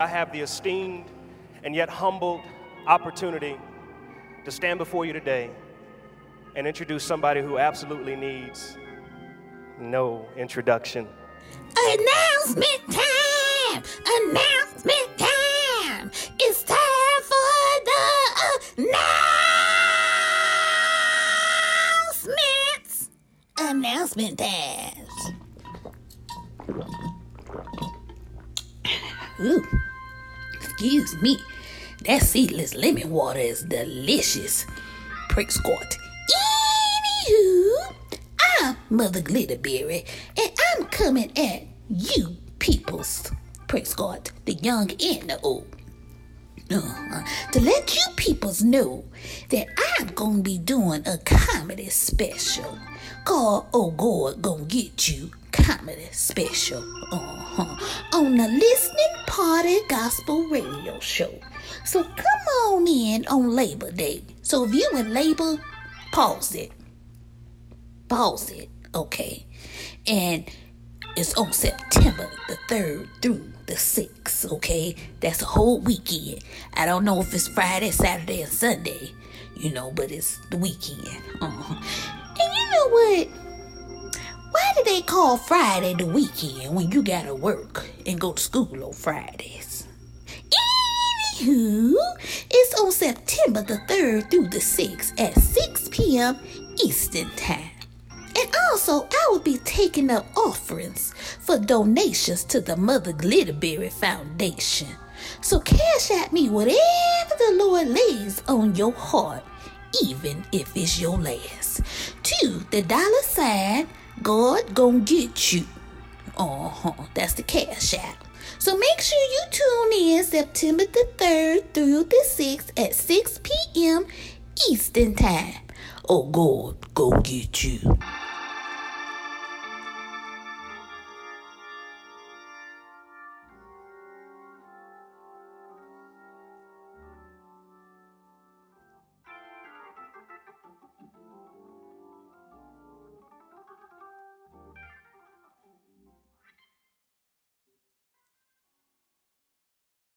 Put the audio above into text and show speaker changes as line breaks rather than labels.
I have the esteemed and yet humbled opportunity to stand before you today and introduce somebody who absolutely needs no introduction.
Announcement time! Announcement time! It's time for the announcements! Announcement times. Ooh, excuse me. That seedless lemon water is delicious. Prick squat. Anywho, I'm Mother Glitterberry, and I'm coming at you peoples. Prick squat, the young and the old. Uh, to let you peoples know that I'm gonna be doing a comedy special called Oh God Gonna Get You Comedy Special uh-huh, on the Listening Party Gospel Radio Show. So come on in on Labor Day. So if you in labor, pause it. Pause it, okay? And it's on September the 3rd through the 6th, okay? That's a whole weekend. I don't know if it's Friday, Saturday, or Sunday, you know, but it's the weekend. Uh-huh. And you know what? They call Friday the weekend when you gotta work and go to school on Fridays? Anywho, it's on September the 3rd through the 6th at 6 p.m. Eastern Time. And also, I will be taking up offerings for donations to the Mother Glitterberry Foundation. So cash at me whatever the Lord lays on your heart, even if it's your last. To the dollar sign, God gonna get you. Uh-huh, that's the cash app. So make sure you tune in September the 3rd through the 6th at 6 p.m. Eastern Time. Oh God, go get you.